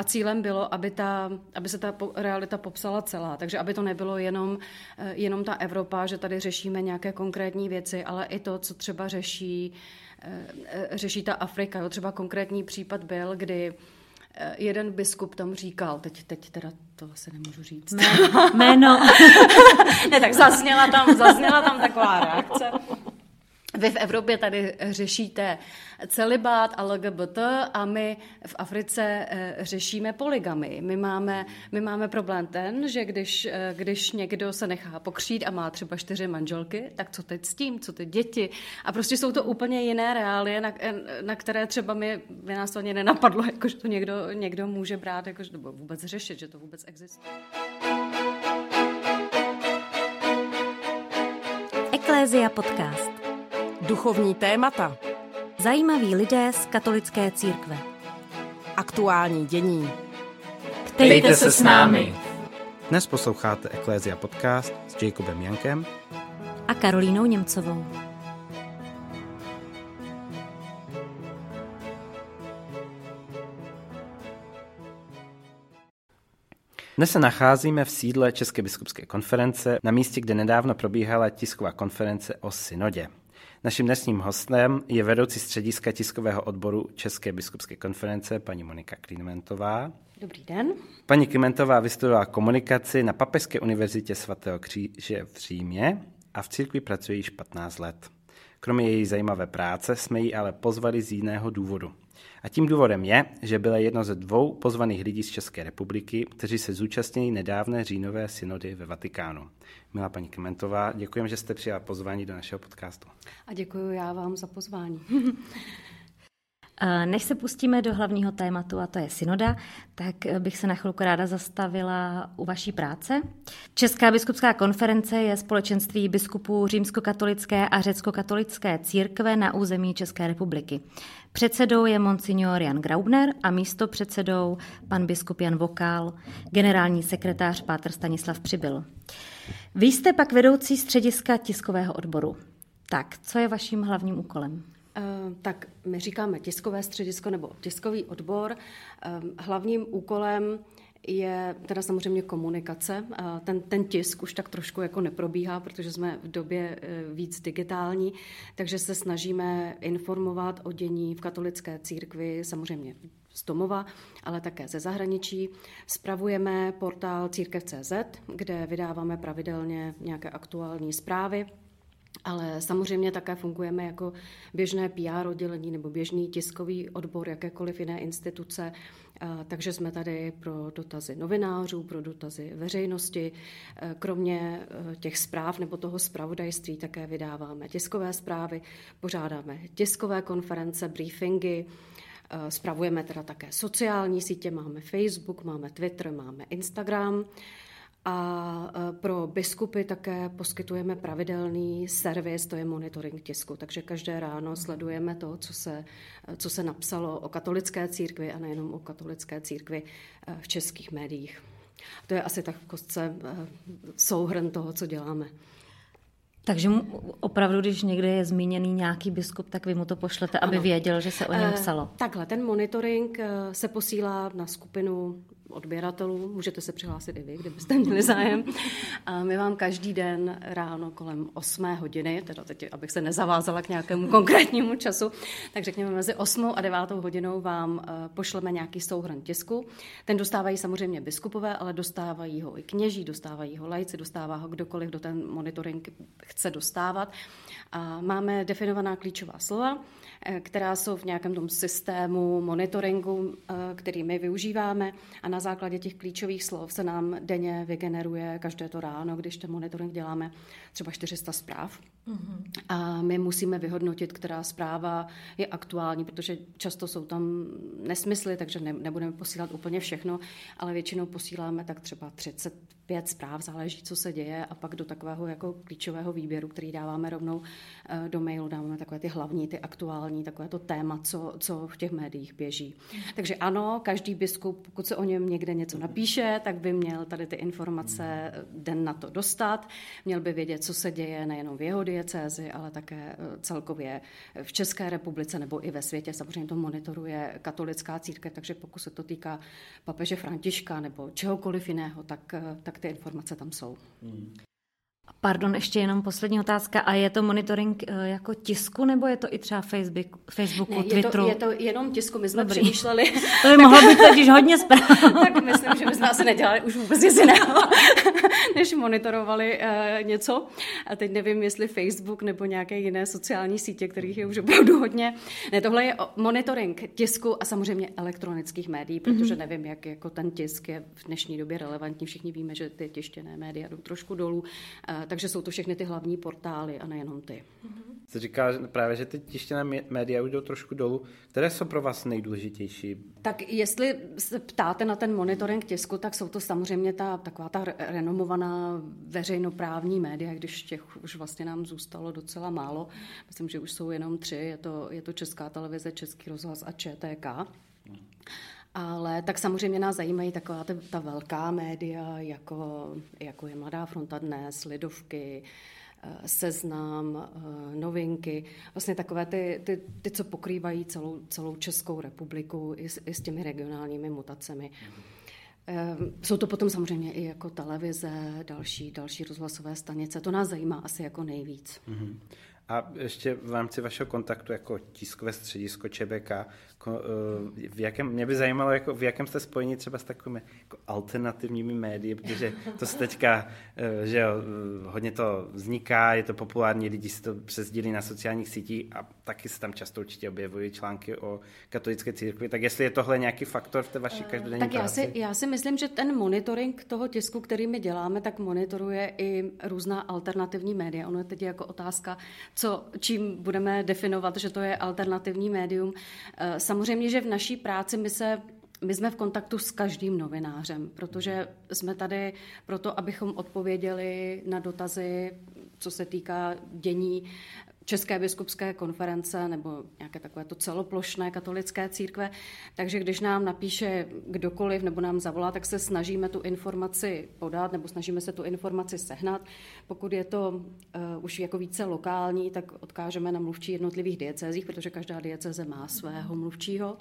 A cílem bylo, aby, ta, aby se ta realita popsala celá. Takže aby to nebylo jenom, eh, jenom ta Evropa, že tady řešíme nějaké konkrétní věci, ale i to, co třeba řeší, eh, řeší ta Afrika. Jo, třeba konkrétní případ byl, kdy jeden biskup tam říkal, teď, teď teda to asi nemůžu říct. Jméno. ne, tak zazněla tam, zazněla tam taková reakce. Vy v Evropě tady řešíte celibát a LGBT a my v Africe eh, řešíme poligamy. My máme, my máme problém ten, že když, eh, když někdo se nechá pokřít a má třeba čtyři manželky, tak co teď s tím, co ty děti? A prostě jsou to úplně jiné reálie, na, eh, na které třeba mi, by nás to ani nenapadlo, jako, že to někdo, někdo může brát, jako, že to vůbec řešit, že to vůbec existuje. Eklézia podcast. Duchovní témata. Zajímaví lidé z katolické církve. Aktuální dění. Ptejte se s námi. Dnes posloucháte Eklézia podcast s Jacobem Jankem a Karolínou Němcovou. Dnes se nacházíme v sídle České biskupské konference, na místě, kde nedávno probíhala tisková konference o synodě. Naším dnesním hostem je vedoucí střediska tiskového odboru České biskupské konference, paní Monika Klimentová. Dobrý den. Paní Klimentová vystudovala komunikaci na Papežské univerzitě svatého kříže v Římě a v církvi pracuje již 15 let. Kromě její zajímavé práce jsme ji ale pozvali z jiného důvodu. A tím důvodem je, že byla jedno ze dvou pozvaných lidí z České republiky, kteří se zúčastnili nedávné říjnové synody ve Vatikánu. Milá paní Kementová, děkujeme, že jste přijala pozvání do našeho podcastu. A děkuji já vám za pozvání. Než se pustíme do hlavního tématu, a to je synoda, tak bych se na chvilku ráda zastavila u vaší práce. Česká biskupská konference je společenství biskupů římskokatolické a řeckokatolické církve na území České republiky. Předsedou je monsignor Jan Graubner a místo předsedou pan biskup Jan Vokál, generální sekretář Pátr Stanislav Přibyl. Vy jste pak vedoucí střediska tiskového odboru. Tak, co je vaším hlavním úkolem? Eh, tak my říkáme tiskové středisko nebo tiskový odbor. Eh, hlavním úkolem je teda samozřejmě komunikace. Ten, ten tisk už tak trošku jako neprobíhá, protože jsme v době víc digitální, takže se snažíme informovat o dění v katolické církvi, samozřejmě z domova, ale také ze zahraničí. Spravujeme portál církev.cz, kde vydáváme pravidelně nějaké aktuální zprávy ale samozřejmě také fungujeme jako běžné PR oddělení nebo běžný tiskový odbor jakékoliv jiné instituce, takže jsme tady pro dotazy novinářů, pro dotazy veřejnosti. Kromě e, těch zpráv nebo toho zpravodajství také vydáváme tiskové zprávy, pořádáme tiskové konference, briefingy, e, Spravujeme teda také sociální sítě, máme Facebook, máme Twitter, máme Instagram. A e, pro biskupy také poskytujeme pravidelný servis, to je monitoring tisku. Takže každé ráno sledujeme to, co se, e, co se napsalo o katolické církvi a nejenom o katolické církvi e, v českých médiích. To je asi tak v kostce souhrn toho, co děláme. Takže opravdu, když někde je zmíněný nějaký biskup, tak vy mu to pošlete, aby ano. věděl, že se o něm psalo. Takhle, ten monitoring se posílá na skupinu odběratelů. Můžete se přihlásit i vy, kdybyste měli zájem. A my vám každý den ráno kolem 8 hodiny, teda teď, abych se nezavázala k nějakému konkrétnímu času, tak řekněme mezi 8 a 9 hodinou vám eh, pošleme nějaký souhrn tisku. Ten dostávají samozřejmě biskupové, ale dostávají ho i kněží, dostávají ho lajci, dostává ho kdokoliv, kdo ten monitoring chce dostávat. A máme definovaná klíčová slova, která jsou v nějakém tom systému monitoringu, eh, který my využíváme a na základě těch klíčových slov se nám denně vygeneruje každé to ráno, když ten monitoring děláme, třeba 400 zpráv. Mm-hmm. A my musíme vyhodnotit, která zpráva je aktuální, protože často jsou tam nesmysly, takže ne, nebudeme posílat úplně všechno, ale většinou posíláme tak třeba 35 zpráv, záleží, co se děje, a pak do takového jako klíčového výběru, který dáváme rovnou eh, do mailu, dáváme takové ty hlavní, ty aktuální, takové to téma, co, co v těch médiích běží. Takže ano, každý biskup, pokud se o něm někde něco napíše, tak by měl tady ty informace den na to dostat. Měl by vědět, co se děje nejenom v jeho diecézi, ale také celkově v České republice nebo i ve světě. Samozřejmě to monitoruje katolická církev, takže pokud se to týká papeže Františka nebo čehokoliv jiného, tak, tak ty informace tam jsou. Hmm. Pardon, ještě jenom poslední otázka. A je to monitoring eh, jako tisku, nebo je to i třeba Facebook, Facebooku, ne, Twitteru? Je to, je to jenom tisku. My jsme Dobrý. přemýšleli. To by mohlo být totiž hodně zpráv. tak myslím, že bychom asi nedělali už vůbec nic jiného, než monitorovali uh, něco. A teď nevím, jestli Facebook nebo nějaké jiné sociální sítě, kterých je už opravdu hodně. Ne, tohle je monitoring tisku a samozřejmě elektronických médií, protože mm-hmm. nevím, jak jako ten tisk je v dnešní době relevantní. Všichni víme, že ty tištěné média jdou trošku dolů. Uh, takže jsou to všechny ty hlavní portály a nejenom ty. Jste říká právě, že ty tištěné média už jdou trošku dolů. Které jsou pro vás nejdůležitější? Tak jestli se ptáte na ten monitoring tisku, tak jsou to samozřejmě ta taková ta renomovaná veřejnoprávní média, když těch už vlastně nám zůstalo docela málo. Myslím, že už jsou jenom tři. Je to, je to Česká televize, Český rozhlas a ČTK. Ale tak samozřejmě nás zajímají taková ta, ta velká média, jako, jako je Mladá fronta dnes, Lidovky, eh, seznam, eh, novinky, vlastně takové ty, ty, ty co pokrývají celou, celou Českou republiku i s, i s těmi regionálními mutacemi. Mm-hmm. Jsou to potom samozřejmě i jako televize, další, další rozhlasové stanice. To nás zajímá asi jako nejvíc. Mm-hmm. A ještě v rámci vašeho kontaktu jako tiskové středisko ČBK, jako, eh, v jakém, mě by zajímalo, jako, v jakém jste spojení třeba s takovými jako alternativními médii, protože to se teďka, eh, že jo, eh, hodně to vzniká, je to populární, lidi si to přesdílí na sociálních sítích a taky se tam často určitě objevují články o katolické církvi. Tak jestli je tohle nějaký faktor v té vaší každodenní tak já Si, já si myslím, že ten monitoring toho tisku, který my děláme, tak monitoruje i různá alternativní média. Ono je teď jako otázka, co, čím budeme definovat, že to je alternativní médium. Samozřejmě, že v naší práci my se my jsme v kontaktu s každým novinářem, protože jsme tady proto, abychom odpověděli na dotazy, co se týká dění České biskupské konference nebo nějaké takové to celoplošné katolické církve. Takže když nám napíše kdokoliv nebo nám zavolá, tak se snažíme tu informaci podat nebo snažíme se tu informaci sehnat. Pokud je to uh, už jako více lokální, tak odkážeme na mluvčí jednotlivých diecézích, protože každá diecéze má svého mluvčího.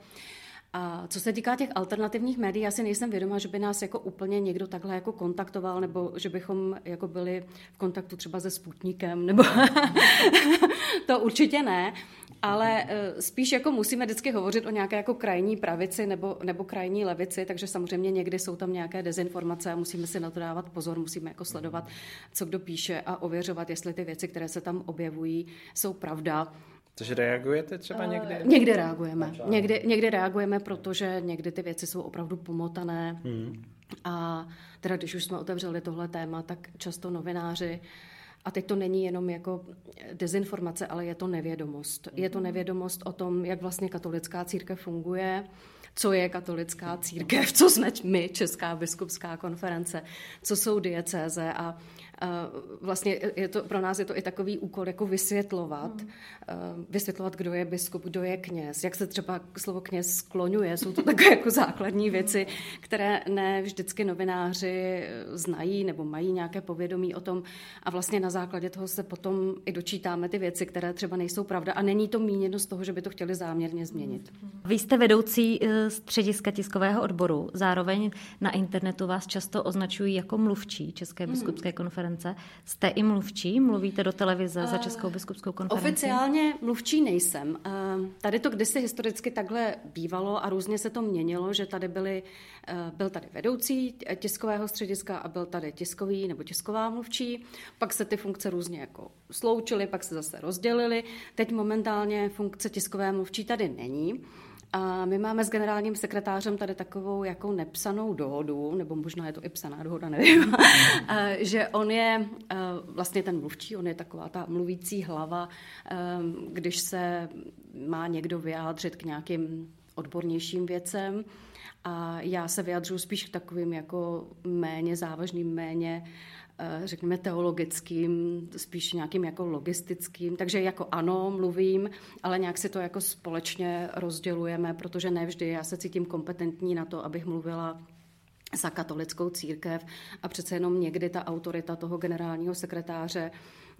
A co se týká těch alternativních médií, já si nejsem vědoma, že by nás jako úplně někdo takhle jako kontaktoval, nebo že bychom jako byli v kontaktu třeba se Sputnikem, nebo to určitě ne, ale eh, spíš jako musíme vždycky hovořit o nějaké jako krajní pravici nebo, nebo krajní levici, takže samozřejmě někdy jsou tam nějaké dezinformace a musíme si na to dávat pozor, musíme jako sledovat, co kdo píše a ověřovat, jestli ty věci, které se tam objevují, jsou pravda. Což reagujete třeba uh, někdy? Někdy reagujeme. Někdy, někdy reagujeme, protože někdy ty věci jsou opravdu pomotané. Hmm. A teda když už jsme otevřeli tohle téma, tak často novináři a teď to není jenom jako dezinformace, ale je to nevědomost. Je to hmm. nevědomost o tom, jak vlastně katolická církev funguje, co je katolická církev, co jsme my, Česká biskupská konference, co jsou diecéze a vlastně je to, pro nás je to i takový úkol jako vysvětlovat, hmm. vysvětlovat, kdo je biskup, kdo je kněz, jak se třeba slovo kněz skloňuje. Jsou to takové jako základní věci, které ne vždycky novináři znají nebo mají nějaké povědomí o tom. A vlastně na základě toho se potom i dočítáme ty věci, které třeba nejsou pravda. A není to míněno z toho, že by to chtěli záměrně změnit. Vy jste vedoucí eh, střediska tiskového odboru, zároveň na internetu vás často označují jako mluvčí České biskupské konference konference. Jste i mluvčí? Mluvíte do televize za Českou biskupskou konferenci? Oficiálně mluvčí nejsem. Eh, tady to kdysi historicky takhle bývalo a různě se to měnilo, že tady byly, eh, byl tady vedoucí tiskového střediska a byl tady tiskový nebo tisková mluvčí. Pak se ty funkce různě jako sloučily, pak se zase rozdělily. Teď momentálně funkce tiskové mluvčí tady není. A my máme s generálním sekretářem tady takovou jako nepsanou dohodu, nebo možná je to i psaná dohoda, nevím, že on je vlastně ten mluvčí, on je taková ta mluvící hlava, když se má někdo vyjádřit k nějakým odbornějším věcem. A já se vyjadřuji spíš k takovým jako méně závažným, méně Eh, řekněme, teologickým, spíš nějakým jako logistickým. Takže jako ano, mluvím, ale nějak si to jako společně rozdělujeme, protože nevždy já se cítím kompetentní na to, abych mluvila za katolickou církev a přece jenom někdy ta autorita toho generálního sekretáře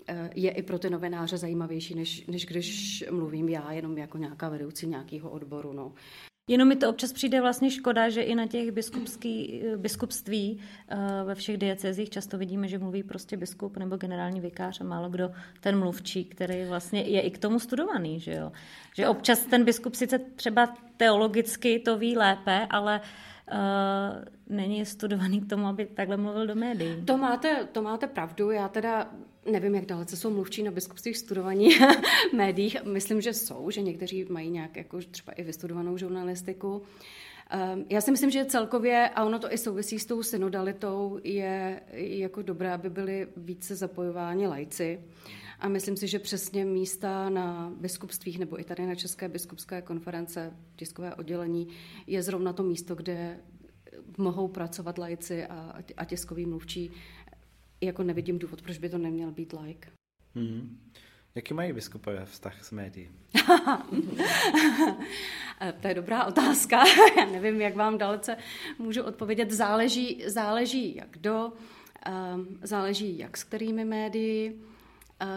eh, je i pro ty novináře zajímavější, než, než když mluvím já jenom jako nějaká vedoucí nějakého odboru. No. Jenom mi to občas přijde vlastně škoda, že i na těch biskupský, biskupství eh, ve všech diecezích často vidíme, že mluví prostě biskup nebo generální vikář a málo kdo ten mluvčí, který vlastně je i k tomu studovaný, že jo. Že občas ten biskup sice třeba teologicky to ví lépe, ale uh, není studovaný k tomu, aby takhle mluvil do médií. To máte, to máte pravdu. Já teda nevím, jak dalece jsou mluvčí na biskupských studovaní médiích. Myslím, že jsou, že někteří mají nějak jako třeba i vystudovanou žurnalistiku. Ehm, já si myslím, že celkově, a ono to i souvisí s tou synodalitou, je jako dobré, aby byli více zapojováni lajci. A myslím si, že přesně místa na biskupstvích nebo i tady na České biskupské konference, tiskové oddělení, je zrovna to místo, kde mohou pracovat lajci a, a tiskoví mluvčí. Jako nevidím důvod, proč by to neměl být like. Mm-hmm. Jaký mají biskupové vztah s médií? to je dobrá otázka. Já nevím, jak vám dalece můžu odpovědět. Záleží, záleží jak kdo, um, záleží jak s kterými médii.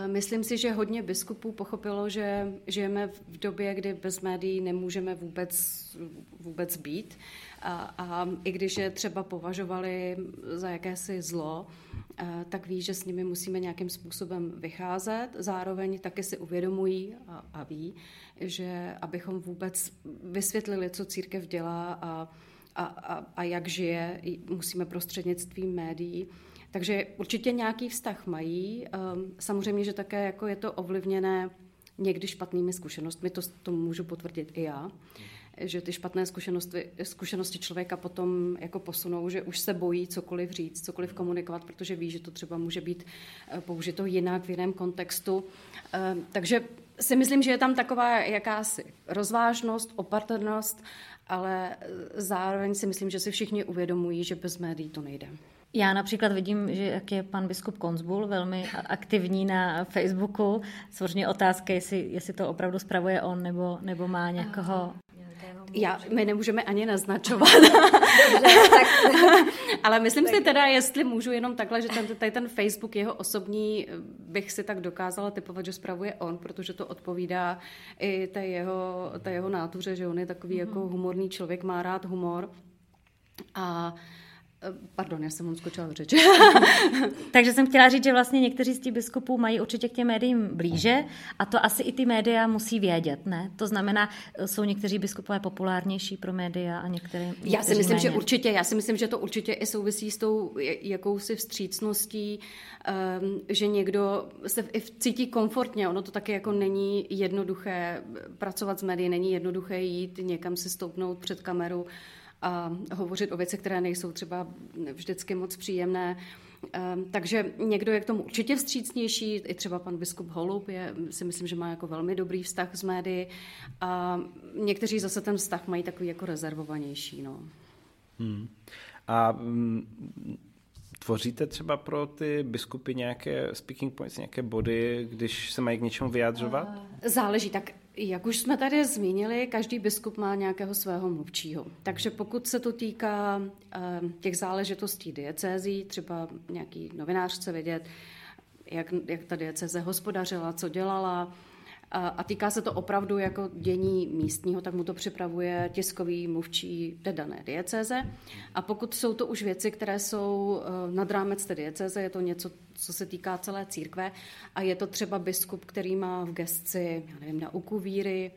Myslím si, že hodně biskupů pochopilo, že žijeme v době, kdy bez médií nemůžeme vůbec, vůbec být. A, a i když je třeba považovali za jakési zlo, tak ví, že s nimi musíme nějakým způsobem vycházet. Zároveň taky si uvědomují a, a ví, že abychom vůbec vysvětlili, co církev dělá a, a, a, a jak žije, musíme prostřednictvím médií takže určitě nějaký vztah mají. Ehm, samozřejmě, že také jako je to ovlivněné někdy špatnými zkušenostmi, to, to můžu potvrdit i já, že ty špatné zkušenosti, zkušenosti člověka potom jako posunou, že už se bojí cokoliv říct, cokoliv komunikovat, protože ví, že to třeba může být eh, použito jinak v jiném kontextu. Ehm, takže si myslím, že je tam taková jakási rozvážnost, opatrnost, ale eh, zároveň si myslím, že si všichni uvědomují, že bez médií to nejde. Já například vidím, že jak je pan biskup Konzbul velmi aktivní na Facebooku. Samozřejmě otázka, jestli, jestli to opravdu spravuje on nebo, nebo má někoho já, my nemůžeme ani naznačovat. Ale myslím si teda, jestli můžu jenom takhle, že ten, tady ten Facebook jeho osobní bych si tak dokázala typovat, že spravuje on, protože to odpovídá i té jeho, té jeho nátuře, že on je takový mm-hmm. jako humorný člověk, má rád humor. A Eh, pardon, já jsem vám skočila do řeči. Takže jsem chtěla říct, že vlastně někteří z těch biskupů mají určitě k těm médiím blíže a to asi i ty média musí vědět, ne? To znamená, eh, jsou někteří biskupové populárnější pro média a některé Já si myslím, méně. že určitě, já si myslím, že to určitě i souvisí s tou jakousi vstřícností, um, že někdo se i cítí komfortně, ono to taky jako není jednoduché pracovat s médií, není jednoduché jít někam se stoupnout před kameru, a hovořit o věcech, které nejsou třeba vždycky moc příjemné. Ehm, takže někdo je k tomu určitě vstřícnější, i třeba pan biskup Holub je, si myslím, že má jako velmi dobrý vztah s médií a někteří zase ten vztah mají takový jako rezervovanější. No. Hmm. A mm, tvoříte třeba pro ty biskupy nějaké speaking points, nějaké body, když se mají k něčemu vyjadřovat? Záleží. Tak jak už jsme tady zmínili, každý biskup má nějakého svého mluvčího. Takže pokud se to týká ehm, těch záležitostí diecézí, třeba nějaký novinář chce vědět, jak, jak ta diecéze hospodařila, co dělala, a týká se to opravdu jako dění místního, tak mu to připravuje tiskový mluvčí té dané diecéze. A pokud jsou to už věci, které jsou eh, nad rámec té diecéze, je to něco, co se týká celé církve a je to třeba biskup, který má v gesci, já nevím, nauku víry,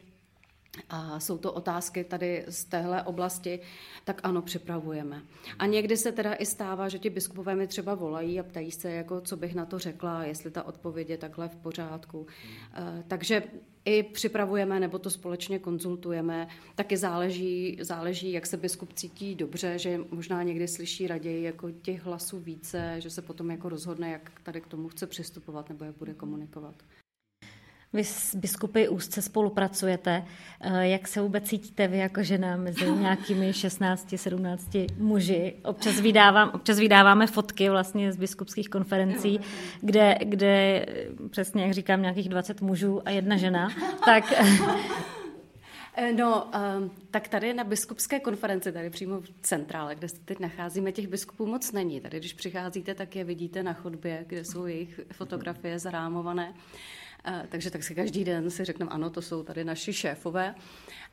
a jsou to otázky tady z téhle oblasti, tak ano, připravujeme. A někdy se teda i stává, že ti biskupové mi třeba volají a ptají se, jako, co bych na to řekla, jestli ta odpověď je takhle v pořádku. Hmm. Takže i připravujeme nebo to společně konzultujeme. Taky záleží, záleží, jak se biskup cítí dobře, že možná někdy slyší raději jako těch hlasů více, že se potom jako rozhodne, jak tady k tomu chce přistupovat nebo jak bude komunikovat. Vy s biskupy úzce spolupracujete. Eh, jak se vůbec cítíte vy jako žena mezi nějakými 16, 17 muži? Občas, vydávám, občas vydáváme fotky vlastně z biskupských konferencí, kde, kde přesně, jak říkám, nějakých 20 mužů a jedna žena. Tak Eh, no, um, tak tady na biskupské konferenci, tady přímo v centrále, kde se teď nacházíme, těch biskupů moc není. Tady, když přicházíte, tak je vidíte na chodbě, kde jsou jejich fotografie zarámované. Uh, takže tak si každý den si řekneme, ano, to jsou tady naši šéfové.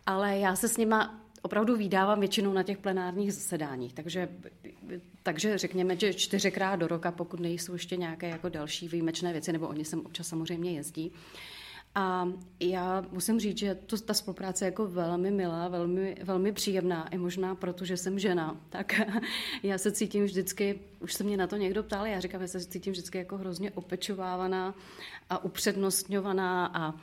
Ale já se s nima opravdu vydávám většinou na těch plenárních zasedáních, takže, takže řekněme, že čtyřikrát do roka, pokud nejsou ještě nějaké jako další výjimečné věci, nebo oni sem občas samozřejmě jezdí, a já musím říct, že to, ta spolupráce je jako velmi milá, velmi, velmi příjemná, i možná proto, že jsem žena. Tak já se cítím vždycky, už se mě na to někdo ptal, já říkám, že se cítím vždycky jako hrozně opečovávaná a upřednostňovaná a,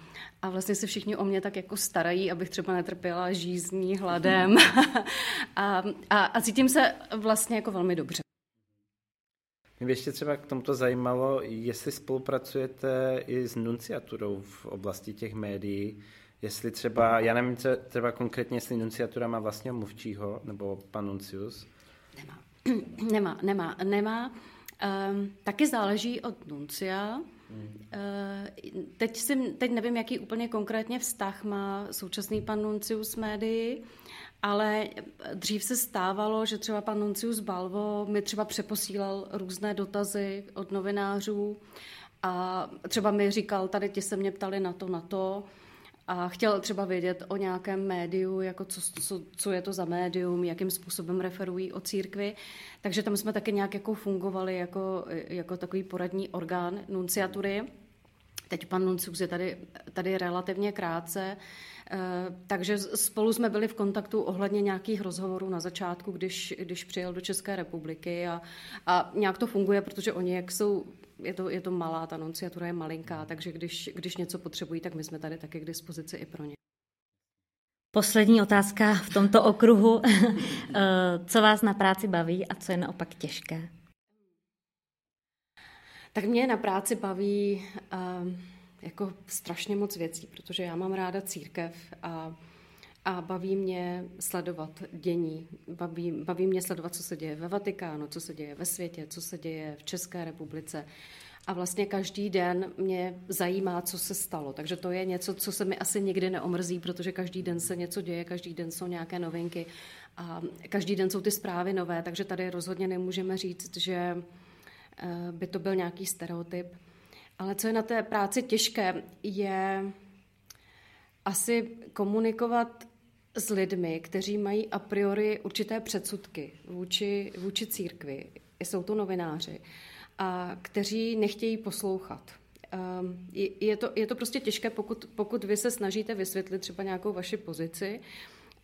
a vlastně se všichni o mě tak jako starají, abych třeba netrpěla žízní, hladem a, a, a cítím se vlastně jako velmi dobře. Mě ještě třeba k tomuto zajímalo, jestli spolupracujete i s nunciaturou v oblasti těch médií, jestli třeba, já nevím třeba konkrétně, jestli nunciatura má vlastního mluvčího, nebo pan Nuncius. Nemá, nemá, nemá, nemá. Um, taky záleží od nuncia. Uh, teď, si, teď nevím, jaký úplně konkrétně vztah má současný pan Nuncius médii, ale dřív se stávalo, že třeba pan Nuncius Balvo mi třeba přeposílal různé dotazy od novinářů a třeba mi říkal, tady ti se mě ptali na to, na to a chtěl třeba vědět o nějakém médiu, jako co, co, co je to za médium, jakým způsobem referují o církvi. Takže tam jsme taky nějak jako fungovali jako, jako takový poradní orgán nunciatury. Teď pan Nuncius je tady, tady relativně krátce, eh, takže spolu jsme byli v kontaktu ohledně nějakých rozhovorů na začátku, když, když přijel do České republiky a, a nějak to funguje, protože oni, jak jsou, je to, je to malá, ta nunciatura je malinká, takže když, když něco potřebují, tak my jsme tady taky k dispozici i pro ně. Poslední otázka v tomto okruhu. Eh, co vás na práci baví a co je naopak těžké? Tak mě na práci baví uh, jako strašně moc věcí, protože já mám ráda církev a, a baví mě sledovat dění, baví, baví mě sledovat, co se děje ve Vatikánu, co se děje ve světě, co se děje v České republice. A vlastně každý den mě zajímá, co se stalo. Takže to je něco, co se mi asi nikdy neomrzí, protože každý den se něco děje, každý den jsou nějaké novinky a každý den jsou ty zprávy nové, takže tady rozhodně nemůžeme říct, že Eh, by to byl nějaký stereotyp. Ale co je na té práci těžké, je asi komunikovat s lidmi, kteří mají a priori určité předsudky vůči, vůči církvi. Jsou to novináři, a kteří nechtějí poslouchat. Ehm, je to, je to prostě těžké, pokud, pokud vy se snažíte vysvětlit třeba nějakou vaši pozici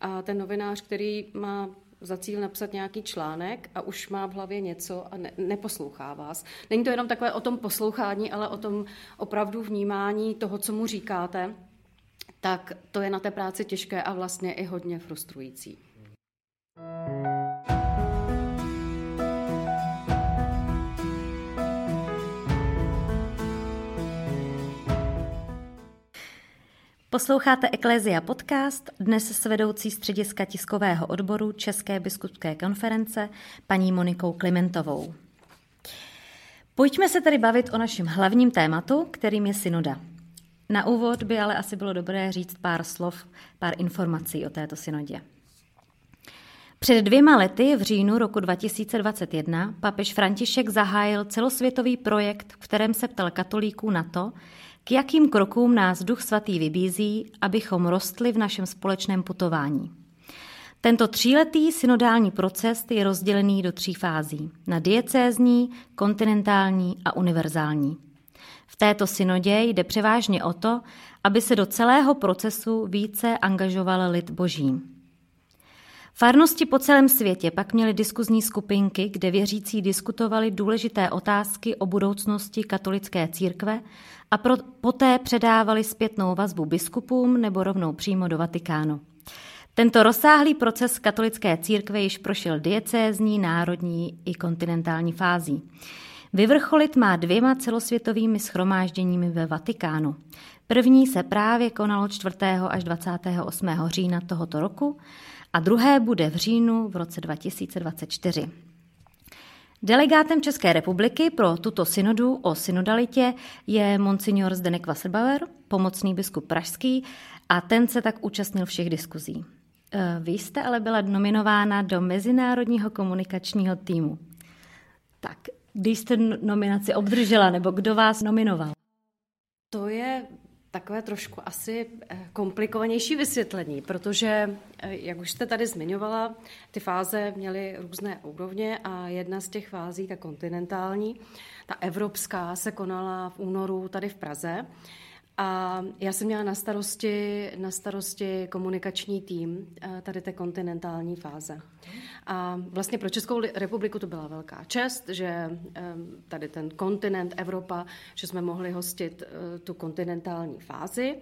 a ten novinář, který má za cíl napsat nějaký článek a už má v hlavě něco a ne, neposlouchá vás. Není to jenom takové o tom poslouchání, ale o tom opravdu vnímání toho, co mu říkáte, tak to je na té práci těžké a vlastně i hodně frustrující. Posloucháte Eklézia podcast, dnes s vedoucí střediska tiskového odboru České biskupské konference, paní Monikou Klimentovou. Pojďme se tedy bavit o našem hlavním tématu, kterým je synoda. Na úvod by ale asi bylo dobré říct pár slov, pár informací o této synodě. Před dvěma lety v říjnu roku 2021 papež František zahájil celosvětový projekt, v kterém se ptal katolíků na to, k jakým krokům nás Duch Svatý vybízí, abychom rostli v našem společném putování? Tento tříletý synodální proces je rozdělený do tří fází. Na diecézní, kontinentální a univerzální. V této synodě jde převážně o to, aby se do celého procesu více angažoval lid boží. Farnosti po celém světě pak měly diskuzní skupinky, kde věřící diskutovali důležité otázky o budoucnosti katolické církve a pro, poté předávali zpětnou vazbu biskupům nebo rovnou přímo do Vatikánu. Tento rozsáhlý proces katolické církve již prošel diecézní, národní i kontinentální fází. Vyvrcholit má dvěma celosvětovými schromážděními ve Vatikánu. První se právě konalo 4. až 28. října tohoto roku a druhé bude v říjnu v roce 2024. Delegátem České republiky pro tuto synodu o synodalitě je monsignor Zdenek Wasserbauer, pomocný biskup pražský, a ten se tak účastnil všech diskuzí. Eh, vy jste ale byla nominována do Mezinárodního komunikačního týmu. Tak, když jste nominaci obdržela, nebo kdo vás nominoval? To je takové trošku asi eh, komplikovanější vysvětlení, protože, eh, jak už jste tady zmiňovala, ty fáze měly různé úrovně a jedna z těch fází, ta kontinentální, ta evropská, se konala v únoru tady v Praze. A já jsem měla na starosti, na starosti komunikační tým eh, tady té kontinentální fáze. A vlastně pro Českou republiku to byla velká čest, že eh, tady ten kontinent Evropa, že jsme mohli hostit eh, tu kontinentální fázi.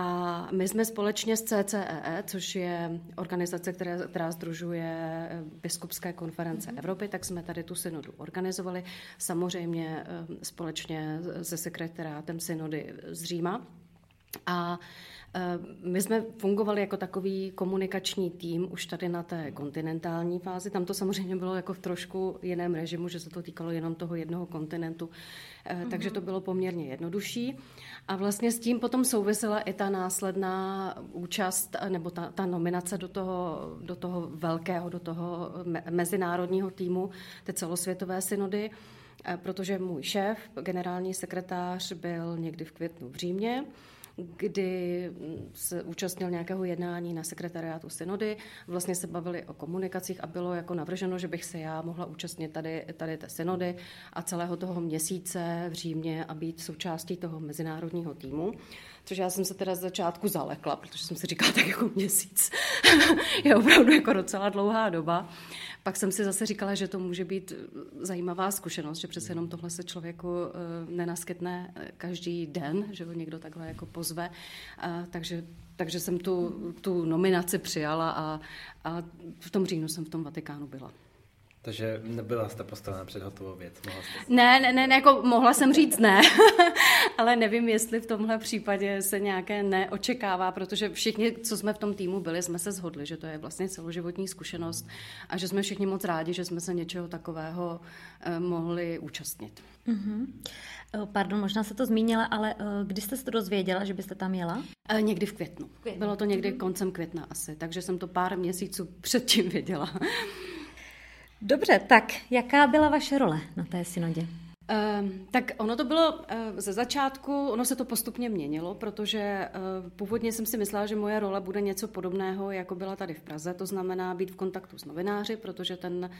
A my jsme společně s CCEE, e, což je organizace, která, která združuje eh, biskupské konference mm-hmm. Evropy, tak jsme tady tu synodu organizovali, samozřejmě eh, společně se sekretariátem synody z Říma. A Eh, my jsme fungovali jako takový komunikační tým už tady na té kontinentální fázi. Tam to samozřejmě bylo jako v trošku jiném režimu, že se to týkalo jenom toho jednoho kontinentu, mm-hmm. takže to bylo poměrně jednodušší. A vlastně s tím potom souvisela i ta následná účast nebo ta, ta nominace do toho, do toho velkého, do toho mezinárodního týmu té celosvětové synody, eh, protože můj šéf, generální sekretář, byl někdy v květnu v Římě kdy se účastnil nějakého jednání na sekretariátu synody. Vlastně se bavili o komunikacích a bylo jako navrženo, že bych se já mohla účastnit tady, tady té synody a celého toho měsíce v Římě a být součástí toho mezinárodního týmu. Což já jsem se teda z začátku zalekla, protože jsem si říkala, tak jako měsíc je opravdu jako docela dlouhá doba. Pak jsem si zase říkala, že to může být zajímavá zkušenost, že přece jenom tohle se člověku eh, nenaskytne eh, každý den, že ho někdo takhle jako pozve. Takže, takže jsem tu, tu nominaci přijala a, a v tom říjnu jsem v tom Vatikánu byla. Takže nebyla jste postavena před hotovou věc? Mohla jste... Ne, ne, ne, jako mohla jsem říct ne, ale nevím, jestli v tomhle případě se nějaké neočekává, protože všichni, co jsme v tom týmu byli, jsme se shodli, že to je vlastně celoživotní zkušenost a že jsme všichni moc rádi, že jsme se něčeho takového eh, mohli účastnit. Mm-hmm. Pardon, možná se to zmínila, ale eh, kdy jste se to dozvěděla, že byste tam jela? Někdy v květnu. květnu. Bylo to někdy mhm. koncem května asi, takže jsem to pár měsíců předtím věděla. Dobře, tak jaká byla vaše role na té synodě? Uh, tak ono to bylo uh, ze začátku, ono se to postupně měnilo, protože uh, původně jsem si myslela, že moje role bude něco podobného, jako byla tady v Praze, to znamená být v kontaktu s novináři, protože ten,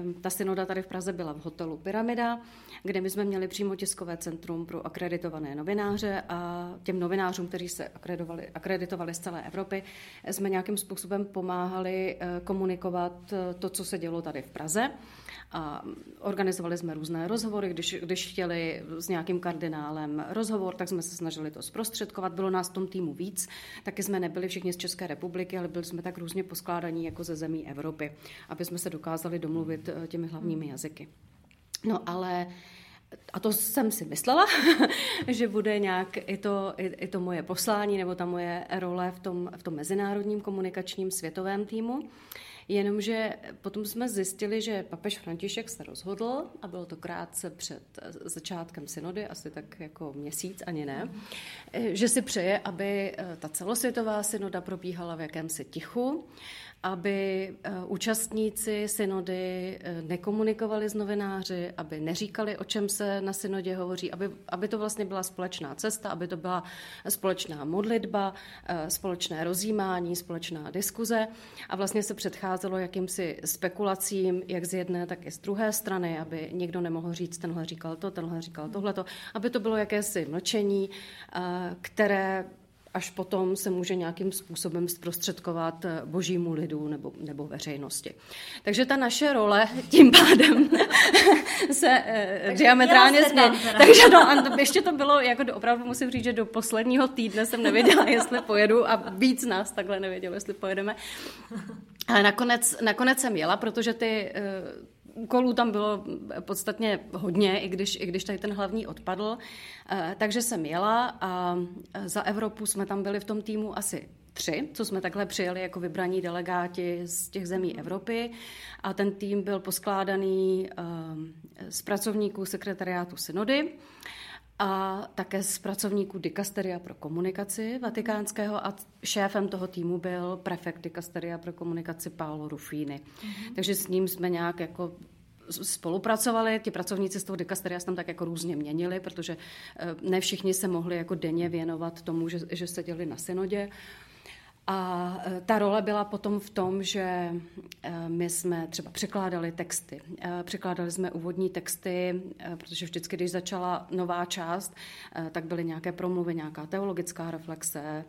um, ta synoda tady v Praze byla v hotelu Pyramida, kde my jsme měli přímo tiskové centrum pro akreditované novináře a těm novinářům, kteří se akreditovali, akreditovali z celé Evropy, jsme nějakým způsobem pomáhali komunikovat to, co se dělo tady v Praze. A organizovali jsme různé rozhovory, když, když chtěli s nějakým kardinálem rozhovor, tak jsme se snažili to zprostředkovat. Bylo nás v tom týmu víc, taky jsme nebyli všichni z České republiky, ale byli jsme tak různě poskládaní jako ze zemí Evropy, aby jsme se dokázali domluvit eh, těmi hlavními jazyky. No ale a to jsem si myslela, že bude nějak i to, i, i to moje poslání nebo ta moje role v tom, v tom mezinárodním komunikačním světovém týmu. Jenomže potom jsme zjistili, že papež František se rozhodl, a bylo to krátce před začátkem synody, asi tak jako měsíc, ani ne, že si přeje, aby eh, ta celosvětová synoda probíhala v jakémsi tichu, aby eh, účastníci synody eh, nekomunikovali s novináři, aby neříkali, o čem se na synodě hovoří, aby, aby to vlastně byla společná cesta, aby to byla společná modlitba, eh, společné rozjímání, společná diskuze. A vlastně se předcházelo jakýmsi spekulacím, jak z jedné, tak i z druhé strany, aby někdo nemohl říct, tenhle říkal to, tenhle říkal tohleto, aby to bylo jakési mlčení, které až potom se může nějakým způsobem zprostředkovat eh, božímu lidu nebo, nebo veřejnosti. Takže ta naše role tím pádem se eh, diametrálně změní. Takže no, a ještě to bylo, jako do, opravdu musím říct, že do posledního týdne jsem nevěděla, jestli pojedu a víc nás takhle nevědělo, jestli pojedeme. Ale nakonec, nakonec jsem jela, protože ty, eh, úkolů tam bylo podstatně hodně, i když, i když tady ten hlavní odpadl. Eh, takže jsem jela a eh, za Evropu jsme tam byli v tom týmu asi tři, co jsme takhle přijeli jako vybraní delegáti z těch zemí Evropy. A ten tým byl poskládaný eh, z pracovníků sekretariátu synody. A také z pracovníků dikasteria pro komunikaci vatikánského a šéfem toho týmu byl prefekt dikasteria pro komunikaci Paolo Ruffini. Mm-hmm. Takže s ním jsme nějak jako spolupracovali, ti pracovníci z toho dikasteria se tam tak jako různě měnili, protože eh, ne všichni se mohli jako denně věnovat tomu, že, že seděli na synodě. A e, ta role byla potom v tom, že e, my jsme třeba překládali texty. E, překládali jsme úvodní texty, protože vždycky, když začala nová část, tak byly nějaké promluvy, nějaká teologická reflexe,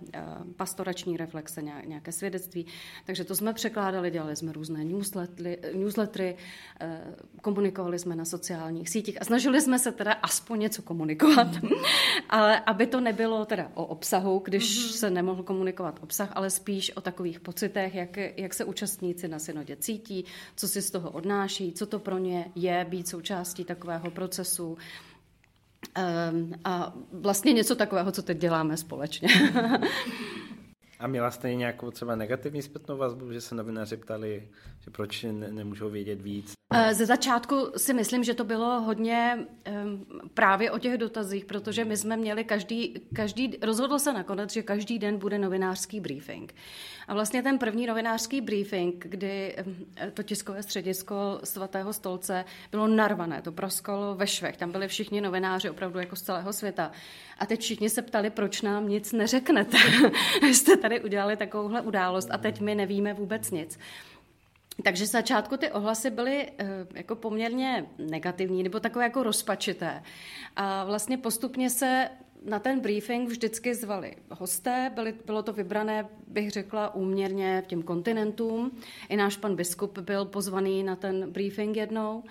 pastorační reflexe, nějaké svědectví. Takže to jsme překládali, dělali jsme různé newslettery, newslettery komunikovali jsme na sociálních sítích a snažili jsme se teda aspoň něco komunikovat. ale aby to nebylo teda o obsahu, když mm-hmm. se nemohl komunikovat obsah, ale ale spíš o takových pocitech, jak, jak se účastníci na synodě cítí, co si z toho odnáší, co to pro ně je být součástí takového procesu. Um, a vlastně něco takového, co teď děláme společně. A měla jste nějakou třeba negativní zpětnou vazbu, že se novináři ptali, že proč ne, nemůžou vědět víc? Eh, ze začátku si myslím, že to bylo hodně um, právě o těch dotazích, protože my jsme měli každý, každý, rozhodl se nakonec, že každý den bude novinářský briefing. A vlastně ten první novinářský briefing, kdy to tiskové středisko svatého stolce bylo narvané, to proskalo ve švech, tam byli všichni novináři opravdu jako z celého světa. A teď všichni se ptali, proč nám nic neřeknete. Jste tady udělali takovouhle událost a teď my nevíme vůbec nic. Takže z začátku ty ohlasy byly eh, jako poměrně negativní nebo takové jako rozpačité. A vlastně postupně se na ten briefing vždycky zvali hosté, byly, bylo to vybrané, bych řekla, úměrně těm kontinentům. I náš pan biskup byl pozvaný na ten briefing jednou.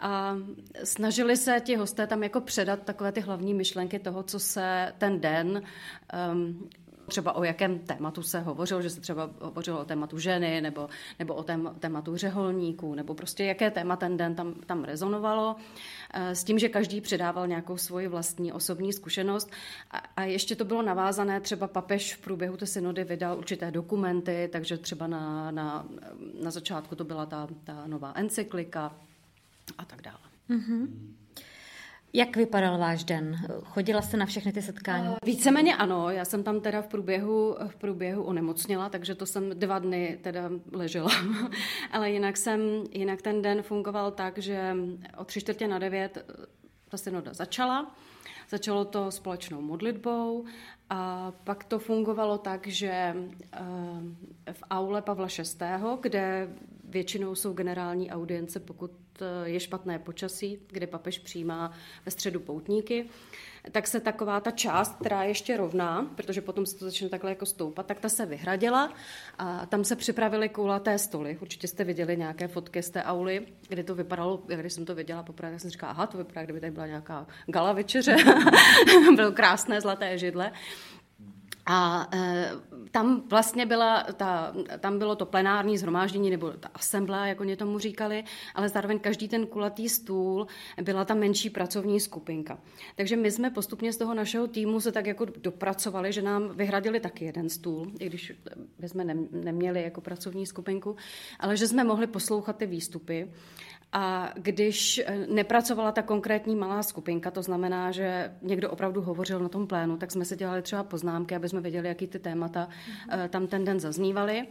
A snažili se ti hosté tam jako předat takové ty hlavní myšlenky toho, co se ten den um, třeba o jakém tématu se hovořilo, že se třeba hovořilo o tématu ženy nebo, nebo o tém, tématu řeholníků, nebo prostě jaké téma ten den tam, tam rezonovalo, eh, s tím, že každý předával nějakou svoji vlastní osobní zkušenost. A, a ještě to bylo navázané, třeba papež v průběhu té synody vydal určité dokumenty, takže třeba na, na, na začátku to byla ta, ta nová encyklika a tak dále. Mm-hmm. Jak vypadal váš den? Chodila jste na všechny ty setkání? Uh, víceméně ano, já jsem tam teda v průběhu, v průběhu onemocněla, takže to jsem dva dny teda ležela. Ale jinak jsem, jinak ten den fungoval tak, že o tři čtvrtě na devět ta synoda začala. Začalo to společnou modlitbou a pak to fungovalo tak, že v aule Pavla VI., kde většinou jsou generální audience, pokud je špatné počasí, kde papež přijímá ve středu poutníky, tak se taková ta část, která je ještě rovná, protože potom se to začne takhle jako stoupat, tak ta se vyhradila a tam se připravili koulaté stoly. Určitě jste viděli nějaké fotky z té auly, kde to vypadalo, když jsem to viděla poprvé, tak jsem říkala, aha, to vypadá, kdyby tady byla nějaká gala večeře. Bylo krásné zlaté židle. A e, tam vlastně byla ta, tam bylo to plenární zhromáždění nebo ta asemblea, jak oni tomu říkali, ale zároveň každý ten kulatý stůl byla ta menší pracovní skupinka. Takže my jsme postupně z toho našeho týmu se tak jako dopracovali, že nám vyhradili taky jeden stůl, i když jsme neměli jako pracovní skupinku, ale že jsme mohli poslouchat ty výstupy. A když eh, nepracovala ta konkrétní malá skupinka, to znamená, že někdo opravdu hovořil na tom plénu, tak jsme si dělali třeba poznámky, aby jsme věděli, jaký ty témata mm-hmm. tam ten den zaznívaly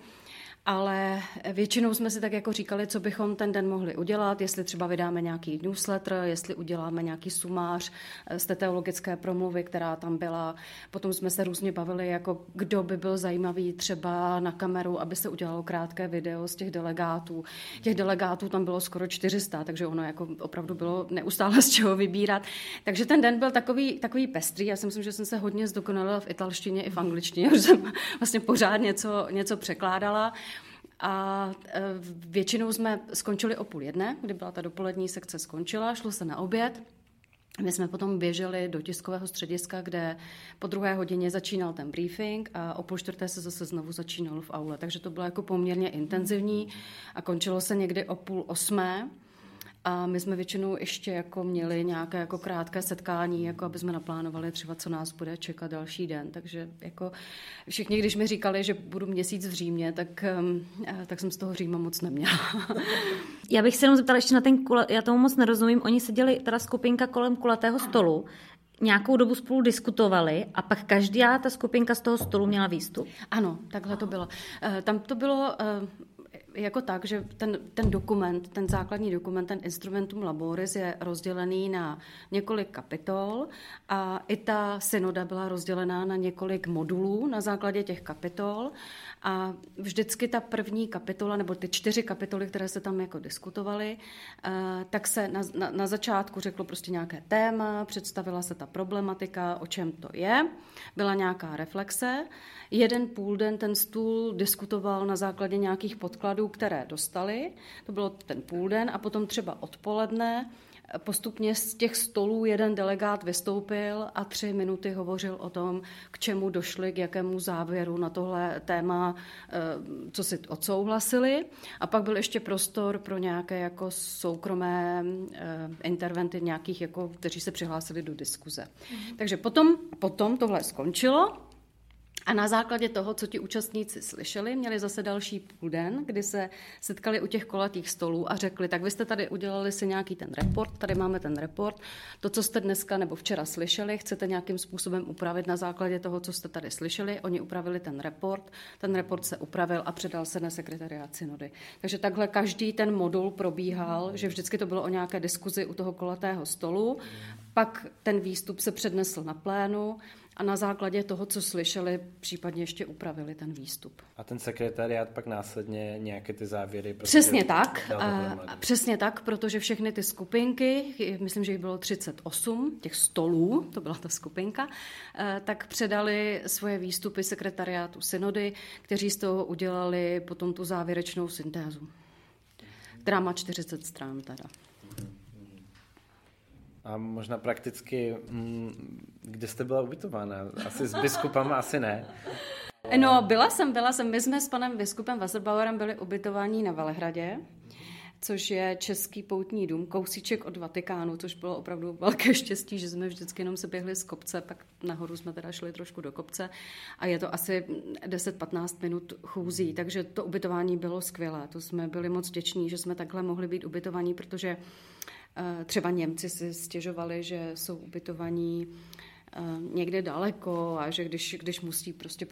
ale většinou jsme si tak jako říkali, co bychom ten den mohli udělat, jestli třeba vydáme nějaký newsletter, jestli uděláme nějaký sumář z té teologické promluvy, která tam byla. Potom jsme se různě bavili, jako kdo by byl zajímavý třeba na kameru, aby se udělalo krátké video z těch delegátů. Těch delegátů tam bylo skoro 400, takže ono jako opravdu bylo neustále z čeho vybírat. Takže ten den byl takový, takový pestrý. Já si myslím, že jsem se hodně zdokonalila v italštině i v angličtině, že jsem vlastně pořád něco, něco překládala. A e, většinou jsme skončili o půl jedné, kdy byla ta dopolední sekce skončila, šlo se na oběd. My jsme potom běželi do tiskového střediska, kde po druhé hodině začínal ten briefing a o půl čtvrté se zase znovu začínalo v aule. Takže to bylo jako poměrně intenzivní a končilo se někdy o půl osmé. A my jsme většinou ještě jako měli nějaké jako krátké setkání, jako aby jsme naplánovali třeba, co nás bude čekat další den. Takže jako všichni, když mi říkali, že budu měsíc v Římě, tak, eh, tak jsem z toho Říma moc neměla. Já bych se jenom zeptala ještě na ten kule, já tomu moc nerozumím. Oni seděli, teda skupinka kolem kulatého stolu. nějakou dobu spolu diskutovali a pak každá ta skupinka z toho stolu měla výstup. Ano, takhle to bylo. Eh, tam to bylo eh, jako tak, že ten, ten dokument, ten základní dokument, ten Instrumentum Laboris je rozdělený na několik kapitol a i ta synoda byla rozdělená na několik modulů na základě těch kapitol a vždycky ta první kapitola, nebo ty čtyři kapitoly, které se tam jako diskutovaly, eh, tak se na, na, na začátku řeklo prostě nějaké téma, představila se ta problematika, o čem to je, byla nějaká reflexe. Jeden půl den ten stůl diskutoval na základě nějakých podkladů, které dostali, to bylo ten půl den, a potom třeba odpoledne Postupně z těch stolů jeden delegát vystoupil a tři minuty hovořil o tom, k čemu došli, k jakému závěru na tohle téma, eh, co si odsouhlasili. A pak byl ještě prostor pro nějaké jako soukromé eh, interventy nějakých, jako, kteří se přihlásili do diskuze. Mm-hmm. Takže potom, potom tohle skončilo a na základě toho, co ti účastníci slyšeli, měli zase další půl den, kdy se setkali u těch kolatých stolů a řekli, tak vy jste tady udělali si nějaký ten report, tady máme ten report, to, co jste dneska nebo včera slyšeli, chcete nějakým způsobem upravit na základě toho, co jste tady slyšeli. Oni upravili ten report, ten report se upravil a předal se na sekretariát synody. Takže takhle každý ten modul probíhal, že vždycky to bylo o nějaké diskuzi u toho kolatého stolu, pak ten výstup se přednesl na plénu, a na základě toho, co slyšeli, případně ještě upravili ten výstup. A ten sekretariát pak následně nějaké ty závěry? Prostě přesně tak, a, přesně tak, protože všechny ty skupinky, myslím, že jich bylo 38, těch stolů, to byla ta skupinka, eh, tak předali svoje výstupy sekretariátu synody, kteří z toho udělali potom tu závěrečnou syntézu, která má 40 stran teda. A možná prakticky, mm, kde jste byla ubytována? Asi s biskupama, asi ne. No, byla jsem, byla jsem. My jsme s panem biskupem Wasserbauerem byli ubytovaní na Velehradě, což je český poutní dům, kousíček od Vatikánu, což bylo opravdu velké štěstí, že jsme vždycky jenom se běhli z kopce, pak nahoru jsme teda šli trošku do kopce a je to asi 10-15 minut chůzí, takže to ubytování bylo skvělé. To jsme byli moc vděční, že jsme takhle mohli být ubytovaní, protože třeba Němci si stěžovali, že jsou ubytovaní eh, někde daleko a že když, když musí prostě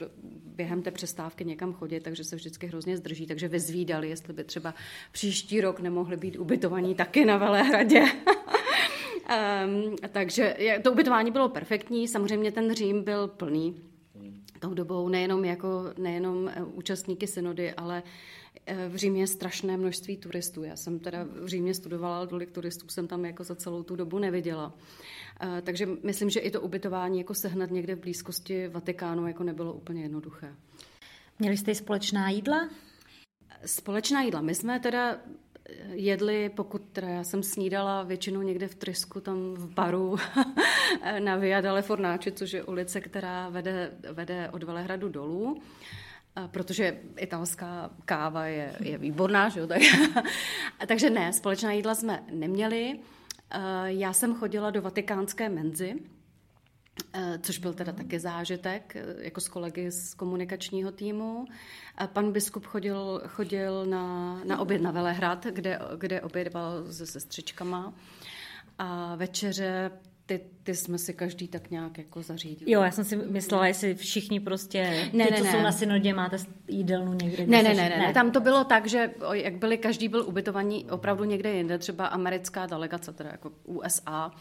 během té přestávky někam chodit, takže se vždycky hrozně zdrží, takže vyzvídali, jestli by třeba příští rok nemohli být ubytovaní taky na Velehradě. um, takže to ubytování bylo perfektní, samozřejmě ten Řím byl plný tou dobou, nejenom jako nejenom eh, účastníky synody, ale v Římě je strašné množství turistů. Já jsem teda v Římě studovala, ale tolik turistů jsem tam jako za celou tu dobu neviděla. Eh, takže myslím, že i to ubytování jako sehnat někde v blízkosti Vatikánu jako nebylo úplně jednoduché. Měli jste i společná jídla? Společná jídla. My jsme teda jedli, pokud teda já jsem snídala většinou někde v Trysku, tam v baru na Via delle Fornace, což je ulice, která vede, vede od Velehradu dolů protože italská káva je, je výborná, že jo? Tak, takže ne, společná jídla jsme neměli. Já jsem chodila do vatikánské menzy, což byl teda taky zážitek, jako s kolegy z komunikačního týmu. Pan biskup chodil, chodil na, na oběd na Velehrad, kde, kde obědval se sestřičkama. A večeře ty, ty jsme si každý tak nějak jako zařídili. Jo, já jsem si myslela, jestli všichni prostě, ne, ty, ne, co ne. jsou na synodě, máte jídelnu někde. Ne, ne, ne, ne, ne, tam to bylo tak, že jak byli, každý byl ubytovaný opravdu někde jinde, třeba americká delegace, teda jako USA,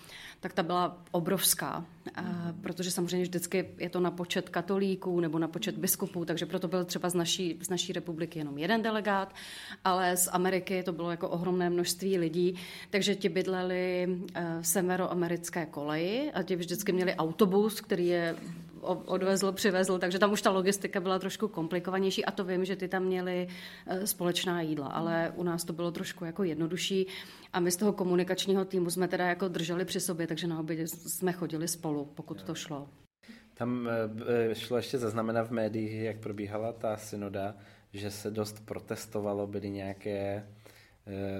tak ta byla obrovská, protože samozřejmě vždycky je to na počet katolíků nebo na počet biskupů, takže proto byl třeba z naší, z naší republiky jenom jeden delegát, ale z Ameriky to bylo jako ohromné množství lidí, takže ti bydleli v severoamerické koleji a ti vždycky měli autobus, který je odvezl, přivezl, takže tam už ta logistika byla trošku komplikovanější a to vím, že ty tam měli e, společná jídla, ale u nás to bylo trošku jako jednodušší a my z toho komunikačního týmu jsme teda jako drželi při sobě, takže na obědě jsme chodili spolu, pokud to šlo. Tam e, šlo ještě zaznamenat v médiích, jak probíhala ta synoda, že se dost protestovalo, byly nějaké Eh,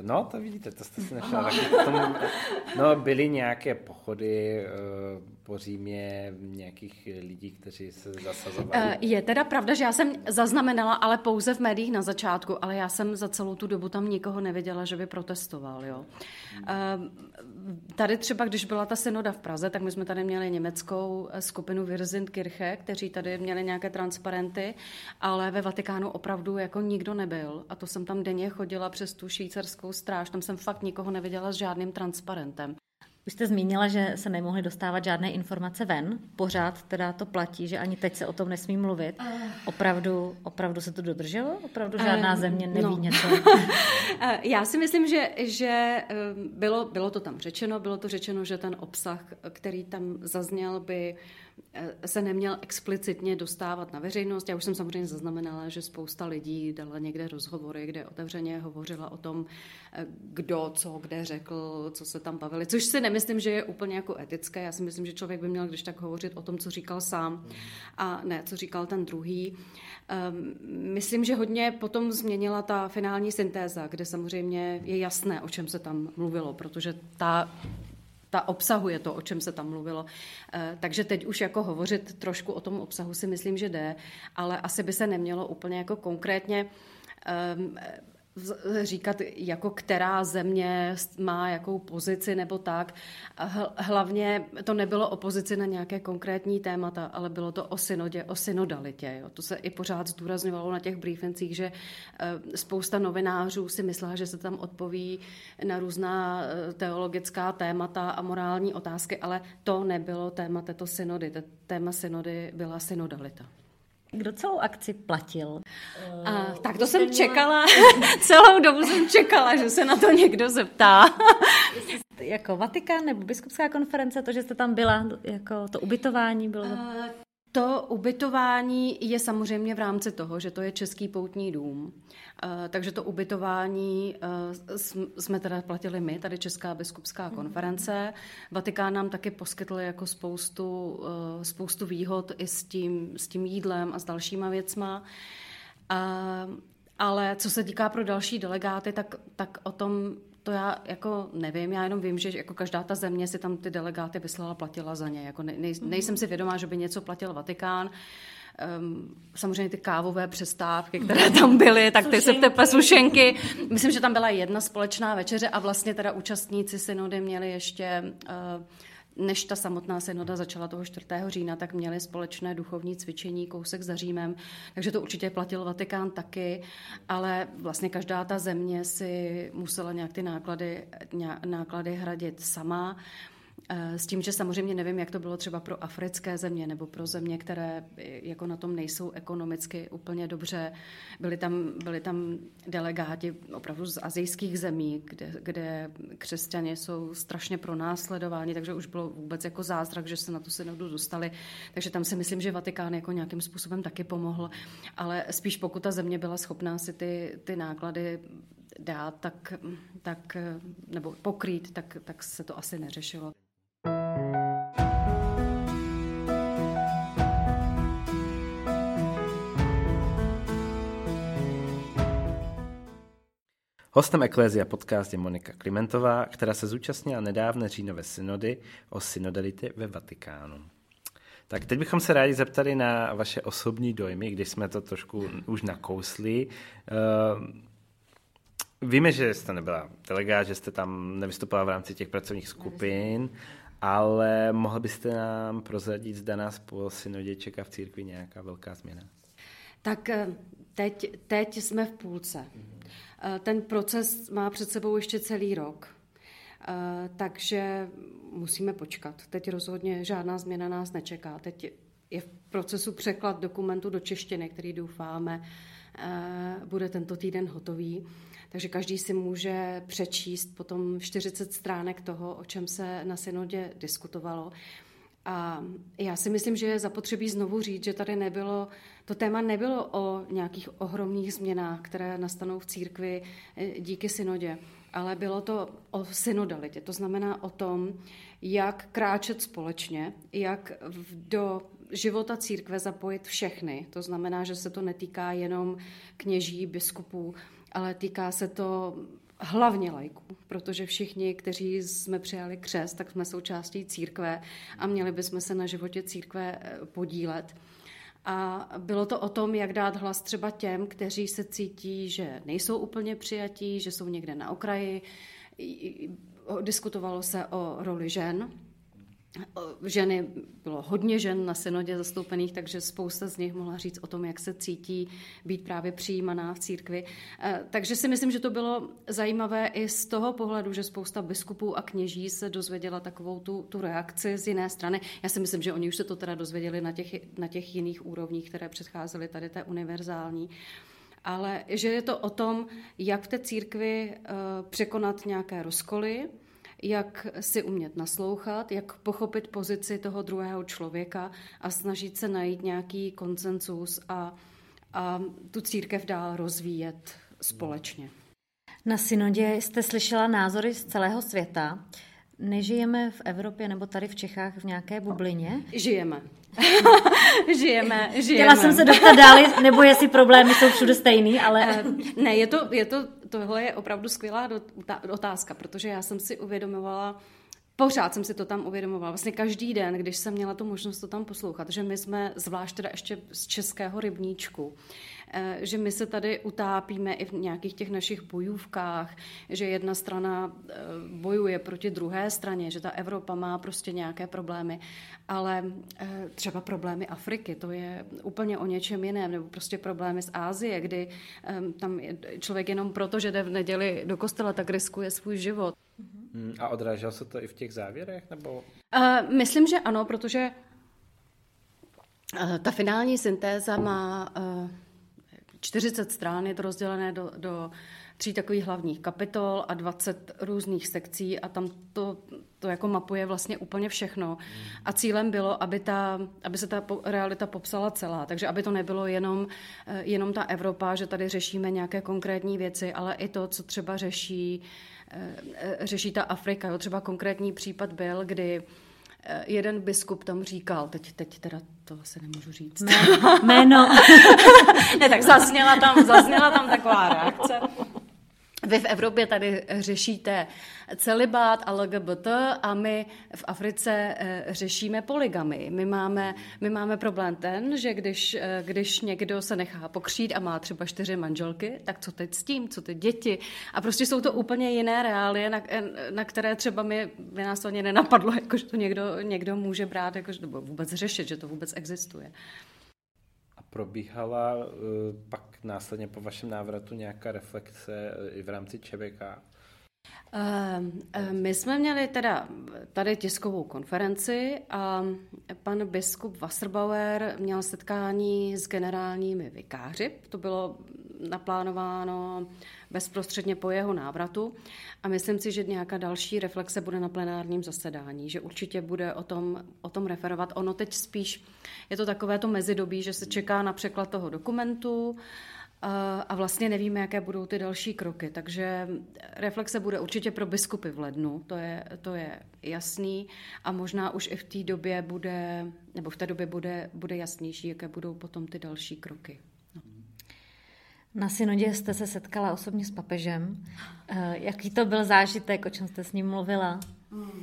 no, to vidíte, to jste si našla taky k tomu. No, byly nějaké pochody eh, po Římě nějakých lidí, kteří se zasazovali. Eh, je teda pravda, že já jsem zaznamenala, ale pouze v médiích na začátku, ale já jsem za celou tu dobu tam nikoho neviděla, že by protestoval. Jo. Tady třeba, když byla ta synoda v Praze, tak my jsme tady měli německou skupinu Kirche, kteří tady měli nějaké transparenty, ale ve Vatikánu opravdu jako nikdo nebyl. A to jsem tam denně chodila přes tu švýcarskou stráž, tam jsem fakt nikoho neviděla s žádným transparentem. Už jste zmínila, že se nemohly dostávat žádné informace ven. Pořád teda to platí, že ani teď se o tom nesmí mluvit. Ah. Opravdu, opravdu se to dodrželo? Opravdu žádná um, země neví no. něco? Já si myslím, že, že bylo, bylo to tam řečeno, bylo to řečeno, že ten obsah, který tam zazněl, by Eh, se neměl explicitně dostávat na veřejnost. Já už jsem samozřejmě zaznamenala, že spousta lidí dala někde rozhovory, kde otevřeně hovořila o tom, eh, kdo co kde řekl, co se tam bavili, což si nemyslím, že je úplně jako etické. Já si myslím, že člověk by měl když tak hovořit o tom, co říkal sám a ne, co říkal ten druhý. Ehm, myslím, že hodně potom změnila ta finální syntéza, kde samozřejmě je jasné, o čem se tam mluvilo, protože ta ta obsahuje to, o čem se tam mluvilo. Eh, takže teď už jako hovořit trošku o tom obsahu si myslím, že jde, ale asi by se nemělo úplně jako konkrétně ehm, říkat, jako která země má jakou pozici nebo tak. Hlavně to nebylo o pozici na nějaké konkrétní témata, ale bylo to o synodě, o synodalitě. Jo. To se i pořád zdůrazňovalo na těch briefincích, že eh, spousta novinářů si myslela, že se tam odpoví na různá eh, teologická témata a morální otázky, ale to nebylo téma této synody. Téma synody byla synodalita. Kdo celou akci platil? A, tak to jsem čekala, celou dobu jsem čekala, že se na to někdo zeptá. jako Vatikán nebo biskupská konference, to, že jste tam byla, jako to ubytování bylo? To ubytování je samozřejmě v rámci toho, že to je Český poutní dům. Eh, takže to ubytování eh, jsme teda platili my, tady Česká biskupská mhm. konference. Vatikán nám taky poskytl jako spoustu, eh, spoustu výhod i s tím, s tím jídlem a s dalšíma věcma. Ale co se týká pro další delegáty, tak, tak o tom to já jako nevím, já jenom vím, že jako každá ta země si tam ty delegáty vyslala, platila za ně. Jako nej, mhm. nejsem si vědomá, že by něco platil Vatikán. Um, samozřejmě ty kávové přestávky, které tam byly, tak ty se teple sušenky. Myslím, že tam byla jedna společná večeře a vlastně teda účastníci synody měli ještě uh, než ta samotná synoda začala toho 4. října, tak měli společné duchovní cvičení kousek za Římem, takže to určitě platil Vatikán taky, ale vlastně každá ta země si musela nějak ty náklady, náklady hradit sama. Eh, s tím, že samozřejmě nevím, jak to bylo třeba pro africké země nebo pro země, které jako na tom nejsou ekonomicky úplně dobře. Byli tam, byli tam delegáti opravdu z azijských zemí, kde, kde křesťané jsou strašně pronásledováni, takže už bylo vůbec jako zázrak, že se na tu synodu dostali. Takže tam si myslím, že Vatikán jako nějakým způsobem taky pomohl, ale spíš pokud ta země byla schopná si ty, ty náklady dát, tak, tak nebo pokrýt, tak, tak se to asi neřešilo. Hostem Eklézia podcast je Monika Klimentová, která se zúčastnila nedávné říjnové synody o synodalitě ve Vatikánu. Tak teď bychom se rádi zeptali na vaše osobní dojmy, když jsme to trošku už nakousli. Uh, víme, že jste nebyla delegát, že jste tam nevystupovala v rámci těch pracovních skupin, ale mohl byste nám prozradit, zda nás po synodě čeká v církvi nějaká velká změna? Tak eh, teď, teď jsme v půlce. Eh, ten proces má před sebou ještě celý rok. Eh, takže musíme počkat. Teď rozhodně žádná změna nás nečeká. Teď je v procesu překlad dokumentu do češtiny, který doufáme bude tento týden hotový. Takže každý si může přečíst potom 40 stránek toho, o čem se na synodě diskutovalo. A já si myslím, že je zapotřebí znovu říct, že tady nebylo, to téma nebylo o nějakých ohromných změnách, které nastanou v církvi eh, díky synodě, ale bylo to o synodalitě. To znamená o tom, jak kráčet společně, jak do života církve zapojit všechny. To znamená, že se to netýká jenom kněží, biskupů, ale týká se to hlavně lajků, protože všichni, kteří jsme přijali křest, tak jsme součástí církve a měli bychom se na životě církve eh, podílet. A bylo to o tom, jak dát hlas třeba těm, kteří se cítí, že nejsou úplně přijatí, že jsou někde na okraji. Diskutovalo se o roli žen, ženy, bylo hodně žen na synodě zastoupených, takže spousta z nich mohla říct o tom, jak se cítí být právě přijímaná v církvi. Eh, takže si myslím, že to bylo zajímavé i z toho pohledu, že spousta biskupů a kněží se dozvěděla takovou tu, tu reakci z jiné strany. Já si myslím, že oni už se to teda dozvěděli na těch, na těch jiných úrovních, které předcházely tady té univerzální ale že je to o tom, jak v té církvi uh, překonat nějaké rozkoly, jak si umět naslouchat, jak pochopit pozici toho druhého člověka a snažit se najít nějaký konsensus a, a tu církev dál rozvíjet společně. Na synodě jste slyšela názory z celého světa. Nežijeme v Evropě nebo tady v Čechách v nějaké bublině? Žijeme. žijeme, žijeme. Chtěla jsem se dostat dál, nebo jestli problémy jsou všude stejný, ale... Eh, ne, je to, je to, tohle je opravdu skvělá otázka, protože já jsem si uvědomovala, Pořád jsem si to tam uvědomovala. Vlastně každý den, když jsem měla tu možnost to tam poslouchat, že my jsme, zvlášť teda ještě z českého rybníčku, že my se tady utápíme i v nějakých těch našich bojůvkách, že jedna strana eh, bojuje proti druhé straně, že ta Evropa má prostě nějaké problémy, ale eh, třeba problémy Afriky, to je úplně o něčem jiném, nebo prostě problémy z Ázie, kdy tam člověk jenom proto, že jde v neděli do kostela, tak riskuje svůj život. Hmm, a odrážel se to i v těch závěrech? Nebo? Uh, myslím, že ano, protože uh, ta finální syntéza má uh, 40 strán, je to rozdělené do, do tří takových hlavních kapitol a 20 různých sekcí a tam to, to jako mapuje vlastně úplně všechno. A cílem bylo, aby, ta, aby se ta realita popsala celá, takže aby to nebylo jenom, eh, jenom ta Evropa, že tady řešíme nějaké konkrétní věci, ale i to, co třeba řeší, eh, eh, řeší ta Afrika. Jo, třeba konkrétní případ byl, kdy jeden biskup tam říkal, teď, teď teda to asi nemůžu říct. Jméno. ne, tak zazněla tam, zazněla tam taková reakce. Vy v Evropě tady řešíte celibát a LGBT a my v Africe eh, řešíme poligamy. My máme, my máme problém ten, že když, eh, když někdo se nechá pokřít a má třeba čtyři manželky, tak co teď s tím, co ty děti? A prostě jsou to úplně jiné reálie, na, na které třeba mi, by nás to ani nenapadlo, jako, že to někdo, někdo může brát, jako, že to vůbec řešit, že to vůbec existuje probíhala eh, pak následně po vašem návratu nějaká reflexe eh, i v rámci ČVK? Eh, my jsme měli teda tady tiskovou konferenci a pan biskup Wasserbauer měl setkání s generálními vikáři. To bylo naplánováno bezprostředně po jeho návratu a myslím si, že nějaká další reflexe bude na plenárním zasedání, že určitě bude o tom, o tom referovat. Ono teď spíš je to takové to mezidobí, že se čeká na překlad toho dokumentu, a vlastně nevíme, jaké budou ty další kroky. Takže reflexe bude určitě pro biskupy v lednu, to je, to je jasný. A možná už i v té době bude, nebo v té době bude, bude jasnější, jaké budou potom ty další kroky. Na synodě jste se setkala osobně s papežem. Eh, jaký to byl zážitek, o čem jste s ním mluvila? Hmm.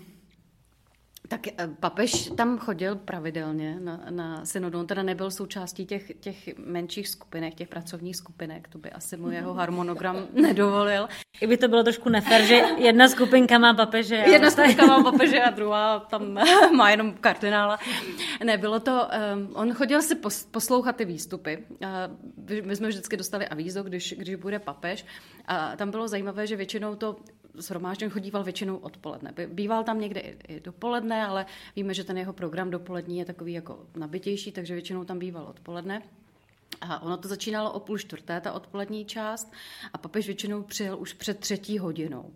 Tak eh, papež tam chodil pravidelně na, na synodu. On teda nebyl součástí těch, těch menších skupinek, těch pracovních skupinek. To by asi mu jeho harmonogram nedovolil. I by to bylo trošku nefér, že jedna skupinka má papeže. Jedna skupinka má papeže a druhá tam má jenom kardinála. Nebylo to... Um, on chodil si poslouchat ty výstupy. Uh, my jsme vždycky dostali avízo, když, když bude papež. A tam bylo zajímavé, že většinou to shromážděn chodíval většinou odpoledne. Býval tam někde i dopoledne, ale víme, že ten jeho program dopolední je takový jako nabitější, takže většinou tam býval odpoledne. A ono to začínalo o půl čtvrté, ta odpolední část, a papež většinou přijel už před třetí hodinou.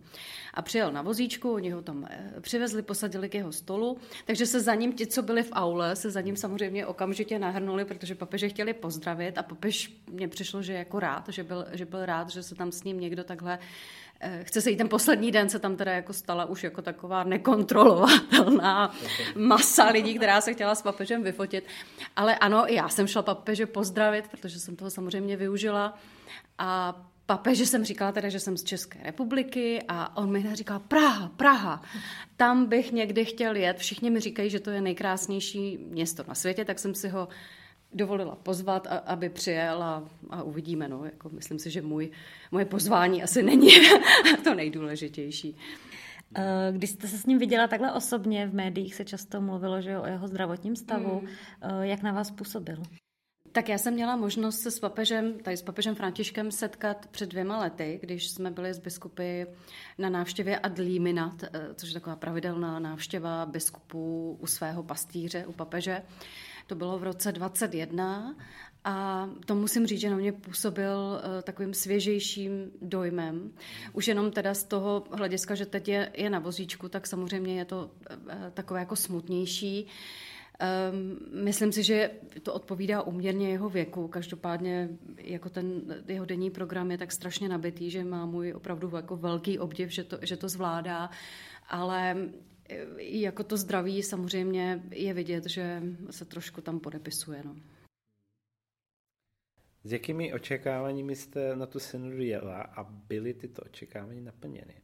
A přijel na vozíčku, oni ho tam eh, přivezli, posadili k jeho stolu, takže se za ním ti, co byli v aule, se za ním samozřejmě okamžitě nahrnuli, protože papeže chtěli pozdravit a papež mě přišlo, že jako rád, že byl, že byl rád, že se tam s ním někdo takhle chce se jí ten poslední den se tam teda jako stala už jako taková nekontrolovatelná masa lidí, která se chtěla s papežem vyfotit. Ale ano, já jsem šla papeže pozdravit, protože jsem toho samozřejmě využila. A papeže jsem říkala teda, že jsem z České republiky a on mi říkal Praha, Praha, tam bych někdy chtěl jet. Všichni mi říkají, že to je nejkrásnější město na světě, tak jsem si ho dovolila pozvat, a, aby přijel a, a uvidíme. No. Jako myslím si, že můj, moje pozvání asi není to nejdůležitější. Eh, když jste se s ním viděla takhle osobně, v médiích se často mluvilo že o jeho zdravotním stavu. Mm. Jak na vás působil? Tak já jsem měla možnost se s papežem, tady s papežem Františkem setkat před dvěma lety, když jsme byli s biskupy na návštěvě ad liminat, eh, což je taková pravidelná návštěva biskupů u svého pastýře, u papeže. To bylo v roce 21 a to musím říct, že na mě působil eh, takovým svěžejším dojmem. Už jenom teda z toho hlediska, že teď je, je na vozíčku, tak samozřejmě je to eh, takové jako smutnější. Um, myslím si, že to odpovídá uměrně jeho věku. Každopádně jako ten jeho denní program je tak strašně nabitý, že má můj opravdu jako velký obdiv, že to, že to zvládá. Ale eh, jako to zdraví samozřejmě je vidět, že se trošku tam podepisuje. No. S jakými očekáváními jste na tu synodu jela a byly tyto očekávání naplněny?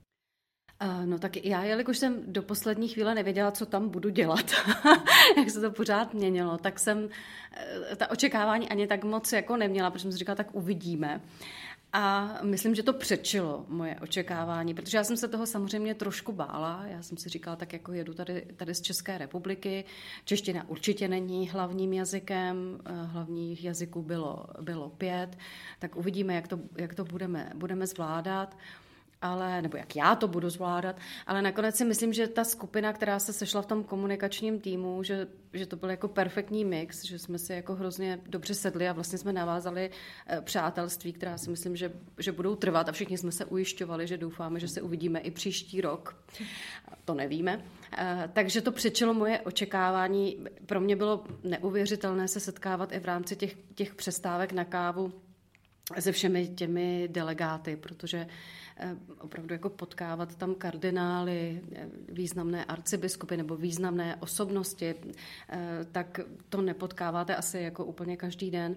No tak já, jelikož jsem do poslední chvíle nevěděla, co tam budu dělat, jak se to pořád měnilo, tak jsem eh, ta očekávání ani tak moc jako neměla, protože jsem si říkala, tak uvidíme. A myslím, že to přečilo moje očekávání, protože já jsem se toho samozřejmě trošku bála. Já jsem si říkala, tak jako jedu tady, tady z České republiky. Čeština určitě není hlavním jazykem, eh, hlavních jazyků bylo, bylo pět, tak uvidíme, jak to, jak to budeme, budeme zvládat ale, nebo jak já to budu zvládat, ale nakonec si myslím, že ta skupina, která se sešla v tom komunikačním týmu, že, že to byl jako perfektní mix, že jsme si jako hrozně dobře sedli a vlastně jsme navázali eh, přátelství, která si myslím, že, že budou trvat a všichni jsme se ujišťovali, že doufáme, že se uvidíme i příští rok. To nevíme. Eh, takže to přečilo moje očekávání. Pro mě bylo neuvěřitelné se setkávat i v rámci těch, těch přestávek na kávu se všemi těmi delegáty, protože Eh, opravdu jako potkávat tam kardinály, eh, významné arcibiskupy nebo významné osobnosti, eh, tak to nepotkáváte asi jako úplně každý den.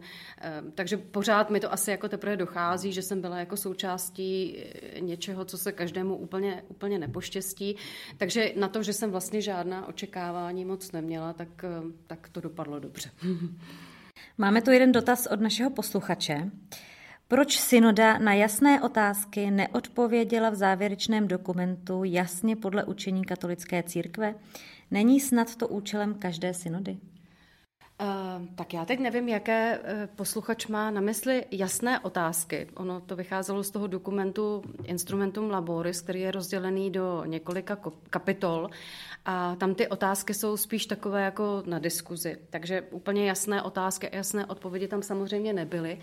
Takže pořád mi to asi jako teprve dochází, že jsem byla jako součástí něčeho, co se každému úplně, úplně nepoštěstí. Takže na to, že jsem vlastně žádná očekávání moc neměla, tak, tak to dopadlo dobře. Máme tu jeden dotaz od našeho posluchače. Proč synoda na jasné otázky neodpověděla v závěrečném dokumentu jasně podle učení katolické církve? Není snad to účelem každé synody? Uh, tak já teď nevím, jaké uh, posluchač má na mysli jasné otázky. Ono to vycházelo z toho dokumentu Instrumentum Laboris, který je rozdělený do několika kapitol a tam ty otázky jsou spíš takové jako na diskuzi. Takže úplně jasné otázky a jasné odpovědi tam samozřejmě nebyly,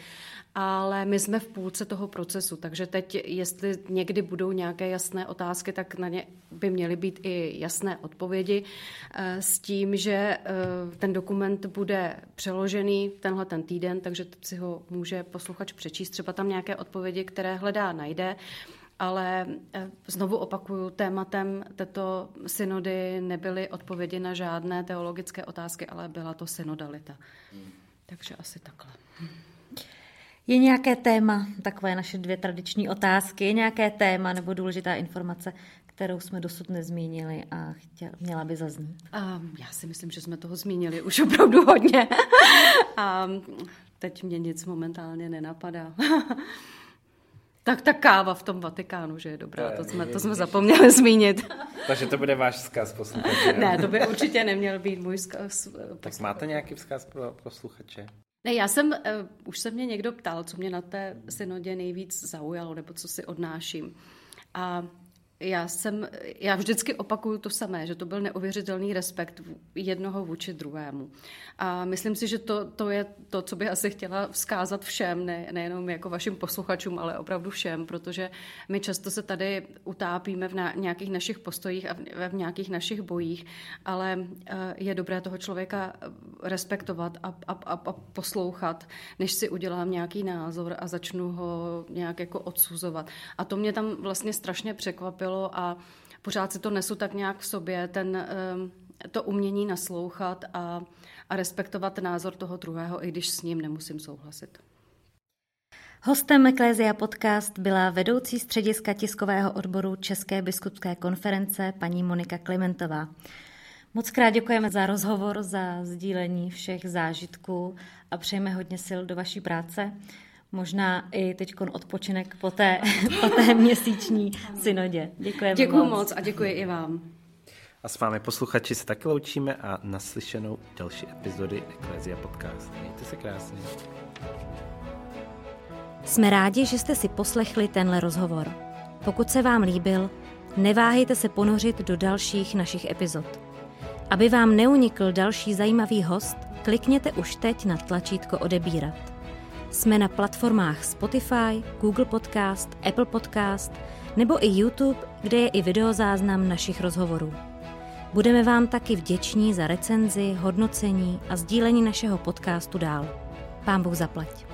ale my jsme v půlce toho procesu, takže teď, jestli někdy budou nějaké jasné otázky, tak na ně by měly být i jasné odpovědi eh, s tím, že eh, ten dokument bude přeložený tenhle ten týden, takže si ho může posluchač přečíst. Třeba tam nějaké odpovědi, které hledá, najde. Ale eh, znovu opakuju, tématem této synody nebyly odpovědi na žádné teologické otázky, ale byla to synodalita. Takže asi takhle. Je nějaké téma, takové naše dvě tradiční otázky, je nějaké téma nebo důležitá informace, kterou jsme dosud nezmínili a chtěla, měla by zaznít? Um, já si myslím, že jsme toho zmínili už opravdu hodně. a teď mě nic momentálně nenapadá. Tak ta káva v tom Vatikánu, že je dobrá, to, jsme, to jsme zapomněli zmínit. Takže to bude váš vzkaz posluchače. Ne, to by určitě neměl být můj vzkaz. Tak máte nějaký vzkaz pro posluchače? Ne, já jsem, uh, už se mě někdo ptal, co mě na té synodě nejvíc zaujalo, nebo co si odnáším. A já jsem, já vždycky opakuju to samé, že to byl neuvěřitelný respekt jednoho vůči druhému. A myslím si, že to, to je to, co bych asi chtěla vzkázat všem, ne, nejenom jako vašim posluchačům, ale opravdu všem, protože my často se tady utápíme v nějakých našich postojích a v, v nějakých našich bojích, ale eh, je dobré toho člověka respektovat a, a, a, a poslouchat, než si udělám nějaký názor a začnu ho nějak jako odsuzovat. A to mě tam vlastně strašně překvapilo, překvapilo a pořád si to nesu tak nějak v sobě, ten, ehm, to umění naslouchat a, a respektovat názor toho druhého, i když s ním nemusím souhlasit. Hostem Eklézia Podcast byla vedoucí střediska tiskového odboru České biskupské konference paní Monika Klimentová. Moc krát děkujeme za rozhovor, za sdílení všech zážitků a přejeme hodně sil do vaší práce. Možná i teď odpočinek po té, po té měsíční synodě. Děkujeme Děkuji moc. moc a děkuji i vám. A s vámi posluchači se taky loučíme a naslyšenou další epizody Eklézia Podcast. Mějte se krásně. Jsme rádi, že jste si poslechli tenhle rozhovor. Pokud se vám líbil, neváhejte se ponořit do dalších našich epizod. Aby vám neunikl další zajímavý host, klikněte už teď na tlačítko odebírat. Jsme na platformách Spotify, Google Podcast, Apple Podcast nebo i YouTube, kde je i videozáznam našich rozhovorů. Budeme vám taky vděční za recenzi, hodnocení a sdílení našeho podcastu dál. Pán Bůh zaplať.